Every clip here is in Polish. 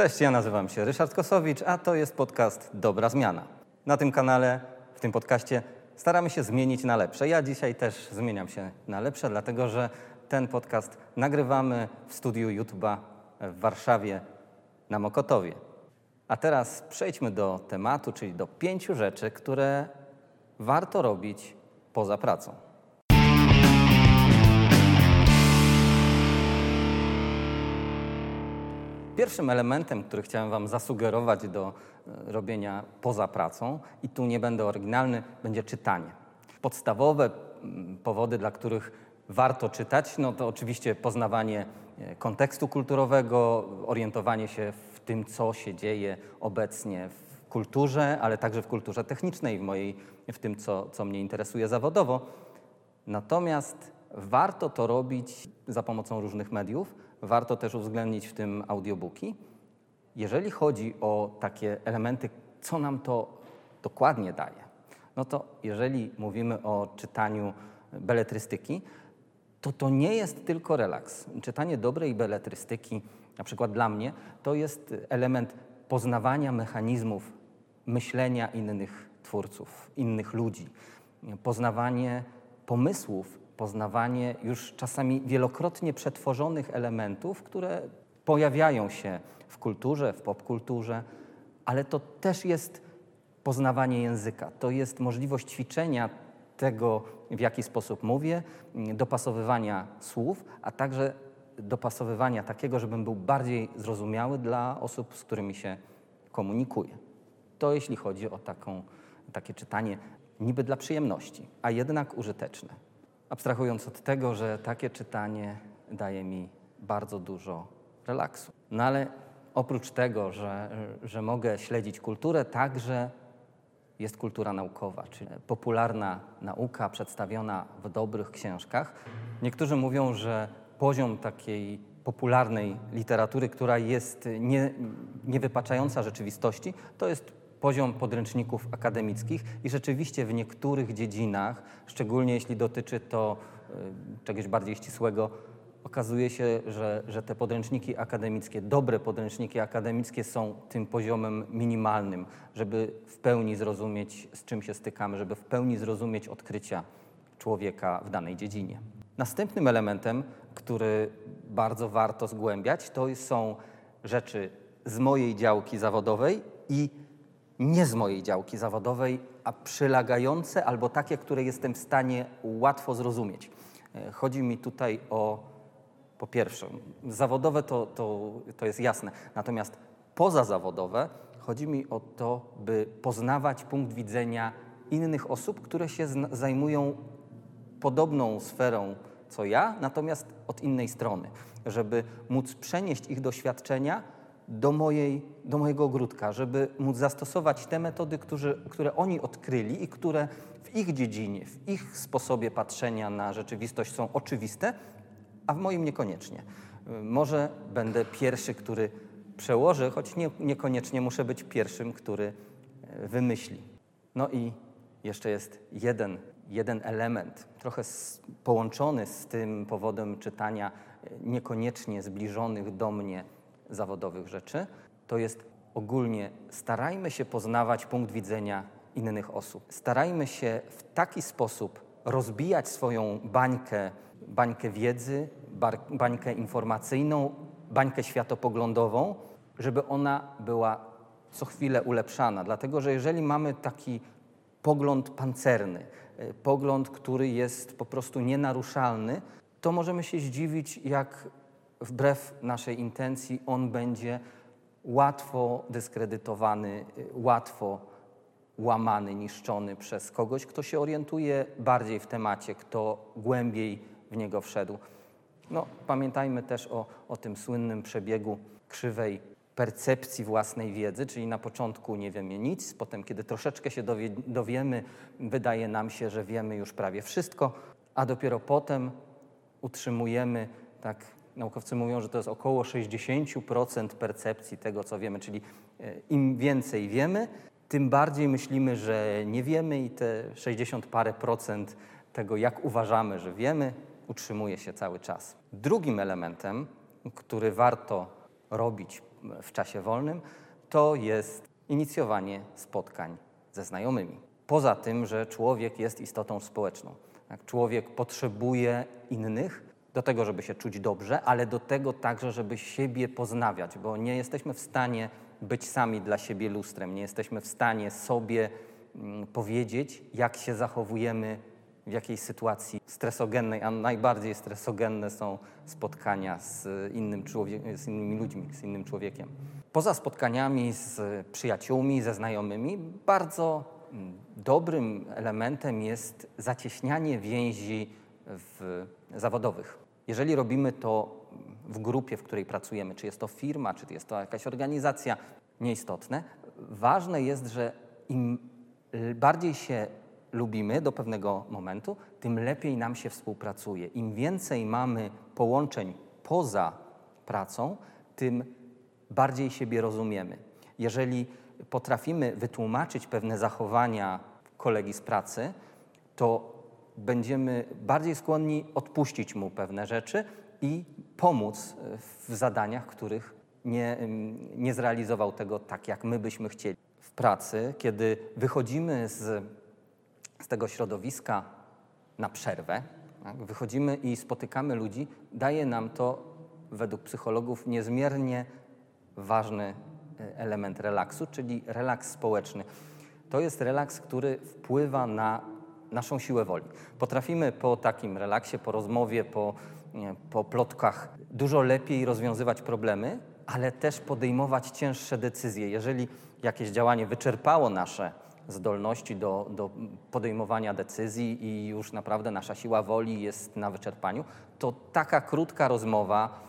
Cześć, ja nazywam się Ryszard Kosowicz, a to jest podcast Dobra Zmiana. Na tym kanale, w tym podcaście staramy się zmienić na lepsze. Ja dzisiaj też zmieniam się na lepsze, dlatego że ten podcast nagrywamy w studiu YouTube'a w Warszawie na Mokotowie. A teraz przejdźmy do tematu, czyli do pięciu rzeczy, które warto robić poza pracą. Pierwszym elementem, który chciałem Wam zasugerować do e, robienia poza pracą, i tu nie będę oryginalny, będzie czytanie. Podstawowe mm, powody, dla których warto czytać, no to oczywiście poznawanie e, kontekstu kulturowego, orientowanie się w tym, co się dzieje obecnie w kulturze, ale także w kulturze technicznej, w, mojej, w tym, co, co mnie interesuje zawodowo. Natomiast warto to robić za pomocą różnych mediów, warto też uwzględnić w tym audiobooki. Jeżeli chodzi o takie elementy, co nam to dokładnie daje, no to jeżeli mówimy o czytaniu beletrystyki, to to nie jest tylko relaks. Czytanie dobrej beletrystyki, na przykład dla mnie, to jest element poznawania mechanizmów myślenia innych twórców, innych ludzi, poznawanie pomysłów, poznawanie już czasami wielokrotnie przetworzonych elementów, które pojawiają się w kulturze, w popkulturze, ale to też jest poznawanie języka. To jest możliwość ćwiczenia tego, w jaki sposób mówię, dopasowywania słów, a także dopasowywania takiego, żebym był bardziej zrozumiały dla osób, z którymi się komunikuję. To jeśli chodzi o taką, takie czytanie niby dla przyjemności, a jednak użyteczne. Abstrahując od tego, że takie czytanie daje mi bardzo dużo relaksu. No ale oprócz tego, że, że mogę śledzić kulturę, także jest kultura naukowa, czyli popularna nauka przedstawiona w dobrych książkach. Niektórzy mówią, że poziom takiej popularnej literatury, która jest nie, niewypaczająca rzeczywistości, to jest poziom podręczników akademickich i rzeczywiście w niektórych dziedzinach, szczególnie jeśli dotyczy to y, czegoś bardziej ścisłego, okazuje się, że, że te podręczniki akademickie, dobre podręczniki akademickie są tym poziomem minimalnym, żeby w pełni zrozumieć, z czym się stykamy, żeby w pełni zrozumieć odkrycia człowieka w danej dziedzinie. Następnym elementem, który bardzo warto zgłębiać, to są rzeczy z mojej działki zawodowej i nie z mojej działki zawodowej, a przylegające albo takie, które jestem w stanie łatwo zrozumieć. E, chodzi mi tutaj o, po pierwsze, zawodowe to, to, to jest jasne, natomiast pozazawodowe chodzi mi o to, by poznawać punkt widzenia innych osób, które się zajmują podobną sferą co ja, natomiast od innej strony, żeby móc przenieść ich doświadczenia do, mojej, do mojego ogródka, żeby móc zastosować te metody, którzy, które oni odkryli i które w ich dziedzinie, w ich sposobie patrzenia na rzeczywistość są oczywiste, a w moim niekoniecznie. Może będę pierwszy, który przełoży, choć nie, niekoniecznie muszę być pierwszym, który e, wymyśli. No i jeszcze jest jeden, jeden element, trochę z, połączony z tym powodem czytania, e, niekoniecznie zbliżonych do mnie zawodowych rzeczy, to jest ogólnie starajmy się poznawać punkt widzenia innych osób. Starajmy się w taki sposób rozbijać swoją bańkę, bańkę wiedzy, bańkę informacyjną, bańkę światopoglądową, żeby ona była co chwilę ulepszana. Dlatego, że jeżeli mamy taki pogląd pancerny, e, pogląd, który jest po prostu nienaruszalny, to możemy się zdziwić, jak wbrew naszej intencji on będzie łatwo dyskredytowany, łatwo łamany, niszczony przez kogoś, kto się orientuje bardziej w temacie, kto głębiej w niego wszedł. No, pamiętajmy też o, o tym słynnym przebiegu krzywej percepcji własnej wiedzy, czyli na początku nie wiemy nic, potem kiedy troszeczkę się dowie, dowiemy, wydaje nam się, że wiemy już prawie wszystko, a dopiero potem utrzymujemy tak naukowcy mówią, że to jest około 60% percepcji tego, co wiemy, czyli e, im więcej wiemy, tym bardziej myślimy, że nie wiemy i te 60 parę procent tego, jak uważamy, że wiemy, utrzymuje się cały czas. Drugim elementem, który warto robić w czasie wolnym, to jest inicjowanie spotkań ze znajomymi. Poza tym, że człowiek jest istotą społeczną. Człowiek potrzebuje innych do tego, żeby się czuć dobrze, ale do tego także, żeby siebie poznawiać, bo nie jesteśmy w stanie być sami dla siebie lustrem, nie jesteśmy w stanie sobie mm, powiedzieć, jak się zachowujemy w jakiejś sytuacji stresogennej, a najbardziej stresogenne są spotkania z, innym z innymi ludźmi, z innym człowiekiem. Poza spotkaniami z przyjaciółmi, ze znajomymi, bardzo mm, dobrym elementem jest zacieśnianie więzi w, zawodowych. Jeżeli robimy to w grupie, w której pracujemy, czy jest to firma, czy jest to jakaś organizacja, nieistotne. Ważne jest, że im bardziej się lubimy do pewnego momentu, tym lepiej nam się współpracuje. Im więcej mamy połączeń poza pracą, tym bardziej siebie rozumiemy. Jeżeli potrafimy wytłumaczyć pewne zachowania kolegi z pracy, to będziemy bardziej skłonni odpuścić mu pewne rzeczy i pomóc w zadaniach, których nie, nie zrealizował tego tak, jak my byśmy chcieli. W pracy, kiedy wychodzimy z, z tego środowiska na przerwę, tak, wychodzimy i spotykamy ludzi, daje nam to według psychologów niezmiernie ważny e, element relaksu, czyli relaks społeczny. To jest relaks, który wpływa na naszą siłę woli. Potrafimy po takim relaksie, po rozmowie, po, nie, po plotkach dużo lepiej rozwiązywać problemy, ale też podejmować cięższe decyzje. Jeżeli jakieś działanie wyczerpało nasze zdolności do, do podejmowania decyzji i już naprawdę nasza siła woli jest na wyczerpaniu, to taka krótka rozmowa,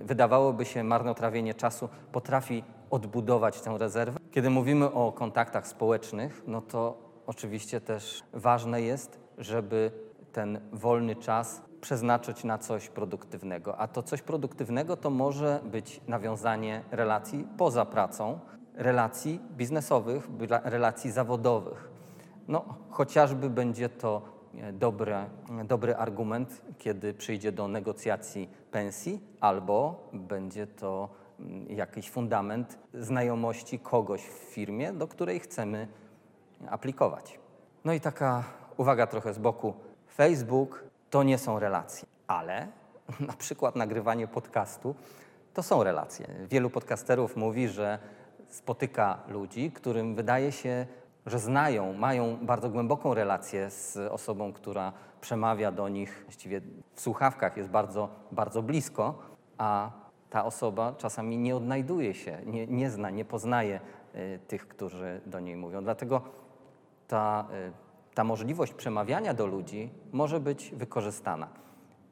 e, wydawałoby się marnotrawienie czasu, potrafi odbudować tę rezerwę. Kiedy mówimy o kontaktach społecznych, no to oczywiście też ważne jest, żeby ten wolny czas przeznaczyć na coś produktywnego. A to coś produktywnego to może być nawiązanie relacji poza pracą, relacji biznesowych, relacji zawodowych. No, chociażby będzie to e, dobry, dobry argument, kiedy przyjdzie do negocjacji pensji, albo będzie to mm, jakiś fundament znajomości kogoś w firmie, do której chcemy aplikować. No i taka uwaga trochę z boku. Facebook to nie są relacje, ale na przykład nagrywanie podcastu to są relacje. Wielu podcasterów mówi, że spotyka ludzi, którym wydaje się, że znają, mają bardzo głęboką relację z osobą, która przemawia do nich, właściwie w słuchawkach jest bardzo, bardzo blisko, a ta osoba czasami nie odnajduje się, nie, nie zna, nie poznaje y, tych, którzy do niej mówią. Dlatego ta y, ta możliwość przemawiania do ludzi może być wykorzystana.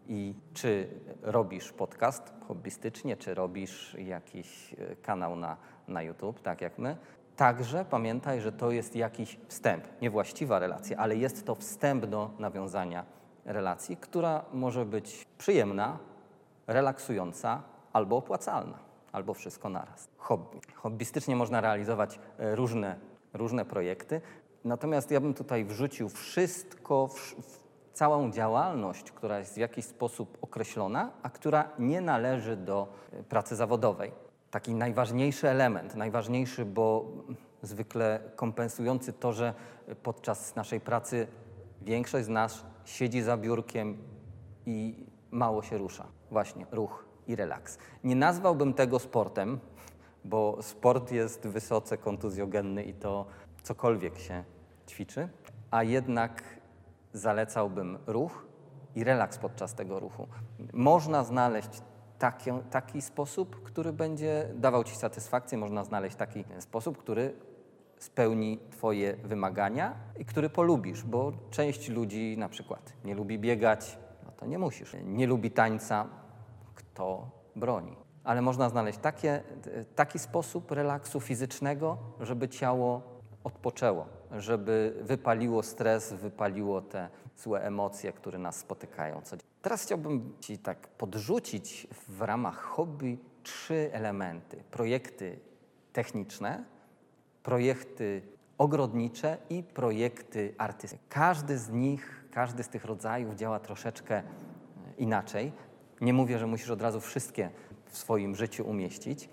I czy robisz podcast hobbystycznie, czy robisz jakiś e, kanał na, na YouTube, tak jak my, także pamiętaj, że to jest jakiś wstęp, niewłaściwa relacja, ale jest to wstęp do nawiązania relacji, która może być przyjemna, relaksująca albo opłacalna, albo wszystko naraz. Hobby. Hobbystycznie można realizować e, różne, różne projekty. Natomiast ja bym tutaj wrzucił wszystko, całą działalność, która jest w jakiś sposób określona, a która nie należy do e, pracy zawodowej. Taki najważniejszy element, najważniejszy, bo zwykle kompensujący to, że podczas naszej pracy większość z nas siedzi za biurkiem i mało się rusza. Właśnie ruch i relaks. Nie nazwałbym tego sportem, bo sport jest wysoce kontuzjogenny i to cokolwiek się ćwiczy, a jednak zalecałbym ruch i relaks podczas tego ruchu. Można znaleźć taki, taki sposób, który będzie dawał Ci satysfakcję, można znaleźć taki sposób, który spełni Twoje wymagania i który polubisz, bo część ludzi na przykład nie lubi biegać, no to nie musisz. Nie lubi tańca, kto broni. Ale można znaleźć takie, taki sposób relaksu fizycznego, żeby ciało odpoczęło, żeby wypaliło stres, wypaliło te złe emocje, które nas spotykają. Teraz chciałbym Ci tak podrzucić w ramach hobby trzy elementy: projekty techniczne, projekty ogrodnicze i projekty artystyczne. Każdy z nich, każdy z tych rodzajów działa troszeczkę inaczej. Nie mówię, że musisz od razu wszystkie w swoim życiu umieścić,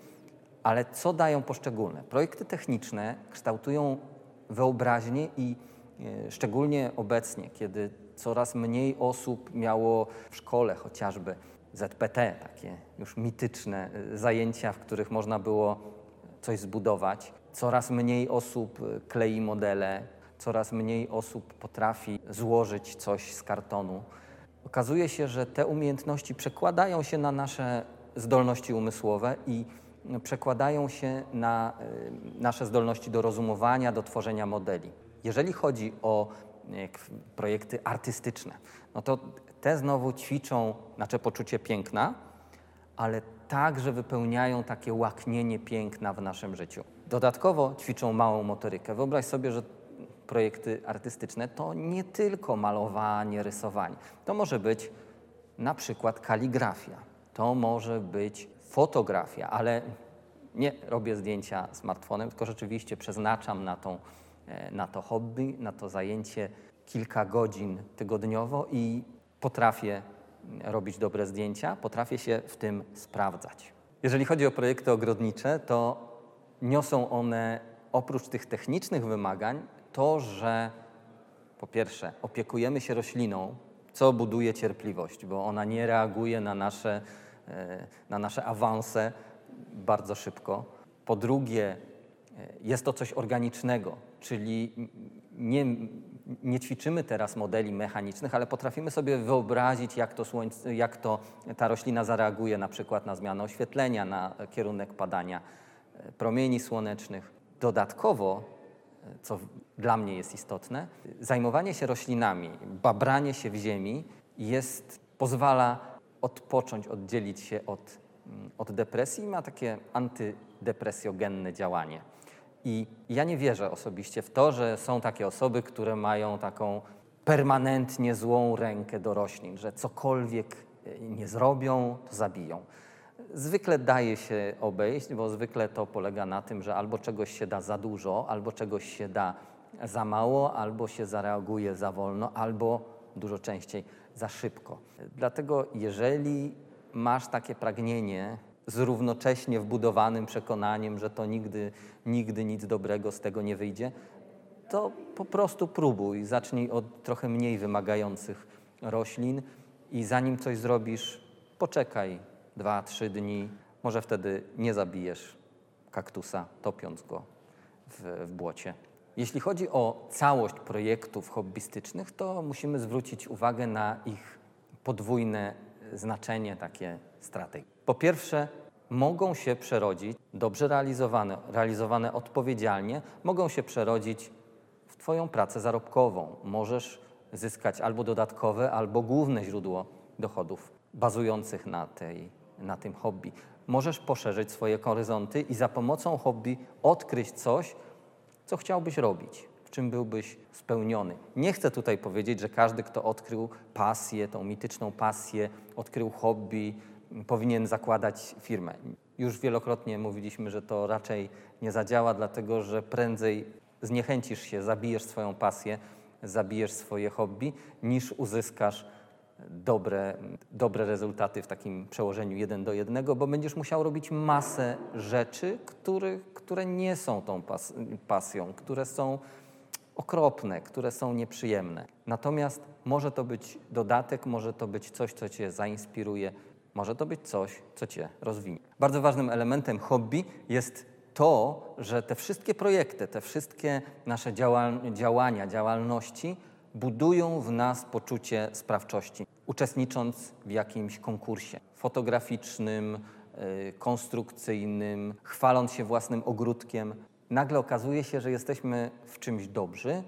Ale co dają poszczególne? Projekty techniczne kształtują wyobraźnię i e, szczególnie obecnie, kiedy coraz mniej osób miało w szkole chociażby ZPT, takie już mityczne e, zajęcia, w których można było coś zbudować. Coraz mniej osób e, klei modele, coraz mniej osób potrafi złożyć coś z kartonu. Okazuje się, że te umiejętności przekładają się na nasze zdolności umysłowe i przekładają się na y, nasze zdolności do rozumowania, do tworzenia modeli. Jeżeli chodzi o y, projekty artystyczne, no to te znowu ćwiczą nasze poczucie piękna, ale także wypełniają takie łaknienie piękna w naszym życiu. Dodatkowo ćwiczą małą motorykę. Wyobraź sobie, że projekty artystyczne to nie tylko malowanie, rysowanie. To może być na przykład kaligrafia, to może być fotografia, ale nie robię zdjęcia smartfonem, tylko rzeczywiście przeznaczam na, tą, e, na to hobby, na to zajęcie kilka godzin tygodniowo i potrafię robić dobre zdjęcia, potrafię się w tym sprawdzać. Jeżeli chodzi o projekty ogrodnicze, to niosą one oprócz tych technicznych wymagań to, że po pierwsze opiekujemy się rośliną, co buduje cierpliwość, bo ona nie reaguje na nasze, na nasze awanse bardzo szybko. Po drugie, e, jest to coś organicznego, czyli nie, nie ćwiczymy teraz modeli mechanicznych, ale potrafimy sobie wyobrazić, jak to, słońce, jak to ta roślina zareaguje na przykład na zmianę oświetlenia, na kierunek padania e, promieni słonecznych. Dodatkowo co dla mnie jest istotne, zajmowanie się roślinami, babranie się w ziemi jest, pozwala odpocząć, oddzielić się od, mm, od depresji ma takie antydepresjogenne działanie. I ja nie wierzę osobiście w to, że są takie osoby, które mają taką permanentnie złą rękę do roślin, że cokolwiek e, nie zrobią, to zabiją. Zwykle daje się obejść, bo zwykle to polega na tym, że albo czegoś się da za dużo, albo czegoś się da za mało, albo się zareaguje za wolno, albo dużo częściej za szybko. Dlatego jeżeli masz takie pragnienie z równocześnie wbudowanym przekonaniem, że to nigdy, nigdy nic dobrego z tego nie wyjdzie, to po prostu próbuj. Zacznij od trochę mniej wymagających roślin i zanim coś zrobisz, poczekaj dwa, trzy dni. Może wtedy nie zabijesz kaktusa, topiąc go w, w błocie. Jeśli chodzi o całość projektów hobbystycznych, to musimy zwrócić uwagę na ich podwójne znaczenie, takie straty. Po pierwsze, mogą się przerodzić, dobrze realizowane, realizowane odpowiedzialnie, mogą się przerodzić w Twoją pracę zarobkową. Możesz zyskać albo dodatkowe, albo główne źródło dochodów bazujących na tej na tym hobby. Możesz poszerzyć swoje horyzonty i za pomocą hobby odkryć coś, co chciałbyś robić, w czym byłbyś spełniony. Nie chcę tutaj powiedzieć, że każdy, kto odkrył pasję, tą mityczną pasję, odkrył hobby, powinien zakładać firmę. Już wielokrotnie mówiliśmy, że to raczej nie zadziała, dlatego że prędzej zniechęcisz się, zabijesz swoją pasję, zabijesz swoje hobby, niż uzyskasz dobre, dobre rezultaty w takim przełożeniu jeden do jednego, bo będziesz musiał robić masę rzeczy, który, które nie są tą pas, pasją, które są okropne, które są nieprzyjemne. Natomiast może to być dodatek, może to być coś, co cię zainspiruje, może to być coś, co cię rozwinie. Bardzo ważnym elementem hobby jest to, że te wszystkie projekty, te wszystkie nasze działania, działalności budują w nas poczucie sprawczości uczestnicząc w jakimś konkursie fotograficznym, y, konstrukcyjnym, chwaląc się własnym ogródkiem, nagle okazuje się, że jesteśmy w czymś dobrzy,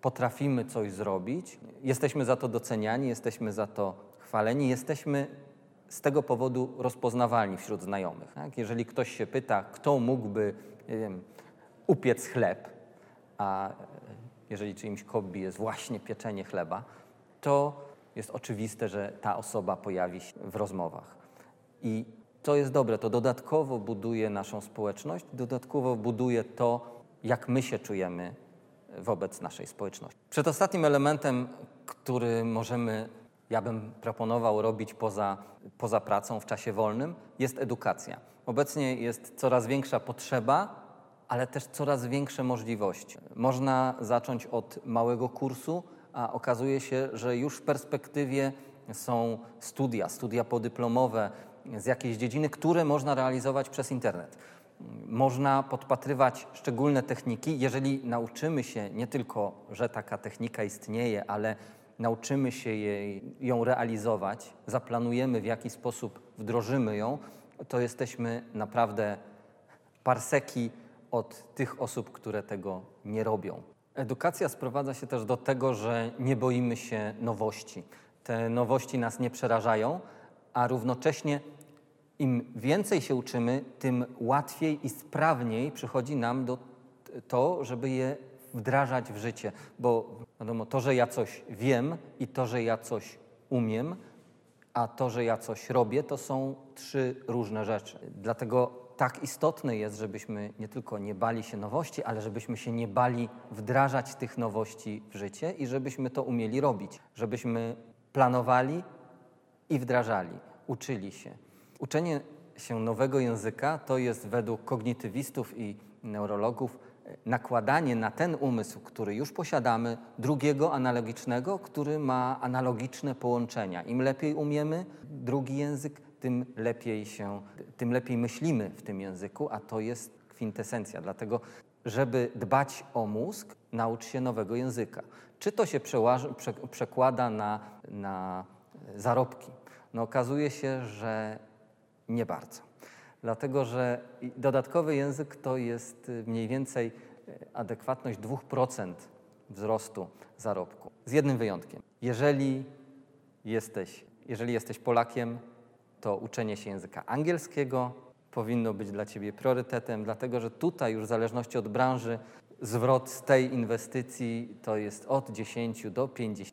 potrafimy coś zrobić, jesteśmy za to doceniani, jesteśmy za to chwaleni, jesteśmy z tego powodu rozpoznawalni wśród znajomych. Tak? Jeżeli ktoś się pyta, kto mógłby wiem, upiec chleb, a jeżeli czyimś hobby jest właśnie pieczenie chleba, to jest oczywiste, że ta osoba pojawi się w rozmowach. I to jest dobre, to dodatkowo buduje naszą społeczność, dodatkowo buduje to, jak my się czujemy wobec naszej społeczności. Przedostatnim elementem, który możemy ja bym proponował robić poza, poza pracą w czasie wolnym, jest edukacja. Obecnie jest coraz większa potrzeba, ale też coraz większe możliwości. Można zacząć od małego kursu, a okazuje się, że już w perspektywie są studia, studia podyplomowe z jakiejś dziedziny, które można realizować przez internet. Można podpatrywać szczególne techniki, jeżeli nauczymy się nie tylko, że taka technika istnieje, ale nauczymy się jej, ją realizować, zaplanujemy w jaki sposób wdrożymy ją, to jesteśmy naprawdę parseki od tych osób, które tego nie robią. Edukacja sprowadza się też do tego, że nie boimy się nowości. Te nowości nas nie przerażają, a równocześnie im więcej się uczymy, tym łatwiej i sprawniej przychodzi nam do to, żeby je wdrażać w życie. Bo wiadomo, to, że ja coś wiem i to, że ja coś umiem, a to, że ja coś robię, to są trzy różne rzeczy. Dlatego tak istotne jest, żebyśmy nie tylko nie bali się nowości, ale żebyśmy się nie bali wdrażać tych nowości w życie i żebyśmy to umieli robić, żebyśmy planowali i wdrażali, uczyli się. Uczenie się nowego języka to jest według kognitywistów i neurologów nakładanie na ten umysł, który już posiadamy, drugiego analogicznego, który ma analogiczne połączenia. Im lepiej umiemy drugi język, tym lepiej się, tym lepiej myślimy w tym języku, a to jest kwintesencja. Dlatego, żeby dbać o mózg, naucz się nowego języka. Czy to się przekłada na, na zarobki? No okazuje się, że nie bardzo. Dlatego, że dodatkowy język to jest mniej więcej adekwatność 2% wzrostu zarobku. Z jednym wyjątkiem. Jeżeli jesteś, jeżeli jesteś Polakiem, to uczenie się języka angielskiego powinno być dla Ciebie priorytetem, dlatego że tutaj już w zależności od branży zwrot z tej inwestycji to jest od 10 do 50%.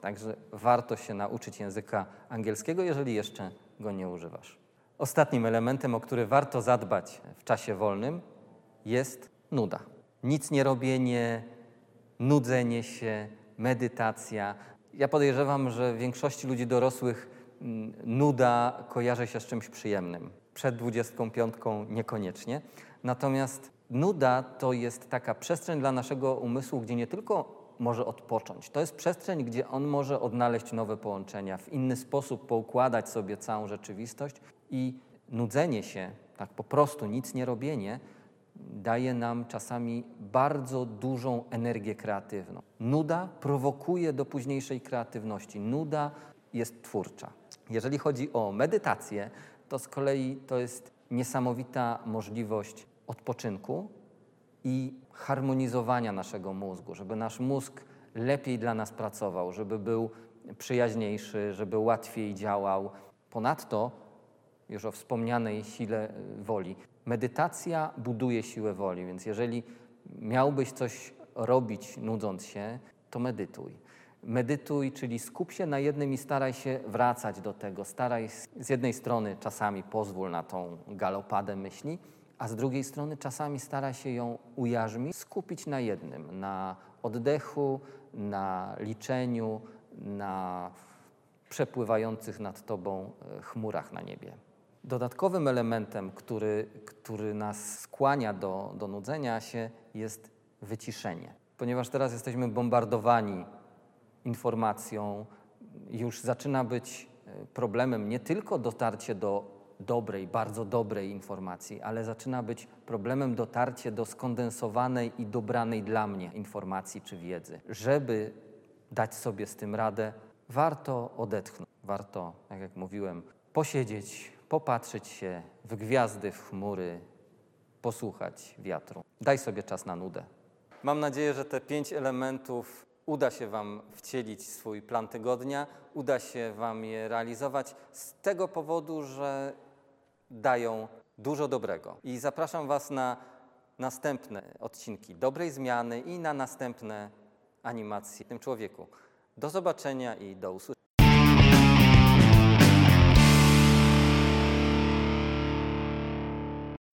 Także warto się nauczyć języka angielskiego, jeżeli jeszcze go nie używasz. Ostatnim elementem, o który warto zadbać w czasie wolnym, jest nuda. Nic nie robienie, nudzenie się, medytacja. Ja podejrzewam, że większości ludzi dorosłych nuda kojarzy się z czymś przyjemnym. Przed 25 niekoniecznie. Natomiast nuda to jest taka przestrzeń dla naszego umysłu, gdzie nie tylko może odpocząć. To jest przestrzeń, gdzie on może odnaleźć nowe połączenia, w inny sposób poukładać sobie całą rzeczywistość i nudzenie się, tak po prostu nic nie robienie, daje nam czasami bardzo dużą energię kreatywną. Nuda prowokuje do późniejszej kreatywności. Nuda jest twórcza. Jeżeli chodzi o medytację, to z kolei to jest niesamowita możliwość odpoczynku i harmonizowania naszego mózgu, żeby nasz mózg lepiej dla nas pracował, żeby był przyjaźniejszy, żeby łatwiej działał. Ponadto, już o wspomnianej sile woli, medytacja buduje siłę woli, więc jeżeli miałbyś coś robić nudząc się, to medytuj. Medytuj, czyli skup się na jednym i staraj się wracać do tego. Staraj z jednej strony czasami pozwól na tą galopadę myśli, a z drugiej strony czasami staraj się ją ujarzmić, skupić na jednym, na oddechu, na liczeniu, na przepływających nad tobą e, chmurach na niebie. Dodatkowym elementem, który, który nas skłania do, do nudzenia się, jest wyciszenie. Ponieważ teraz jesteśmy bombardowani informacją, już zaczyna być e, problemem nie tylko dotarcie do dobrej, bardzo dobrej informacji, ale zaczyna być problemem dotarcie do skondensowanej i dobranej dla mnie informacji czy wiedzy. Żeby dać sobie z tym radę, warto odetchnąć, warto, tak jak mówiłem, posiedzieć, popatrzeć się w gwiazdy, w chmury, posłuchać wiatru. Daj sobie czas na nudę. Mam nadzieję, że te pięć elementów uda się Wam wcielić swój plan tygodnia, uda się Wam je realizować z tego powodu, że dają dużo dobrego. I zapraszam Was na następne odcinki dobrej zmiany i na następne animacje w tym człowieku. Do zobaczenia i do usłyszenia.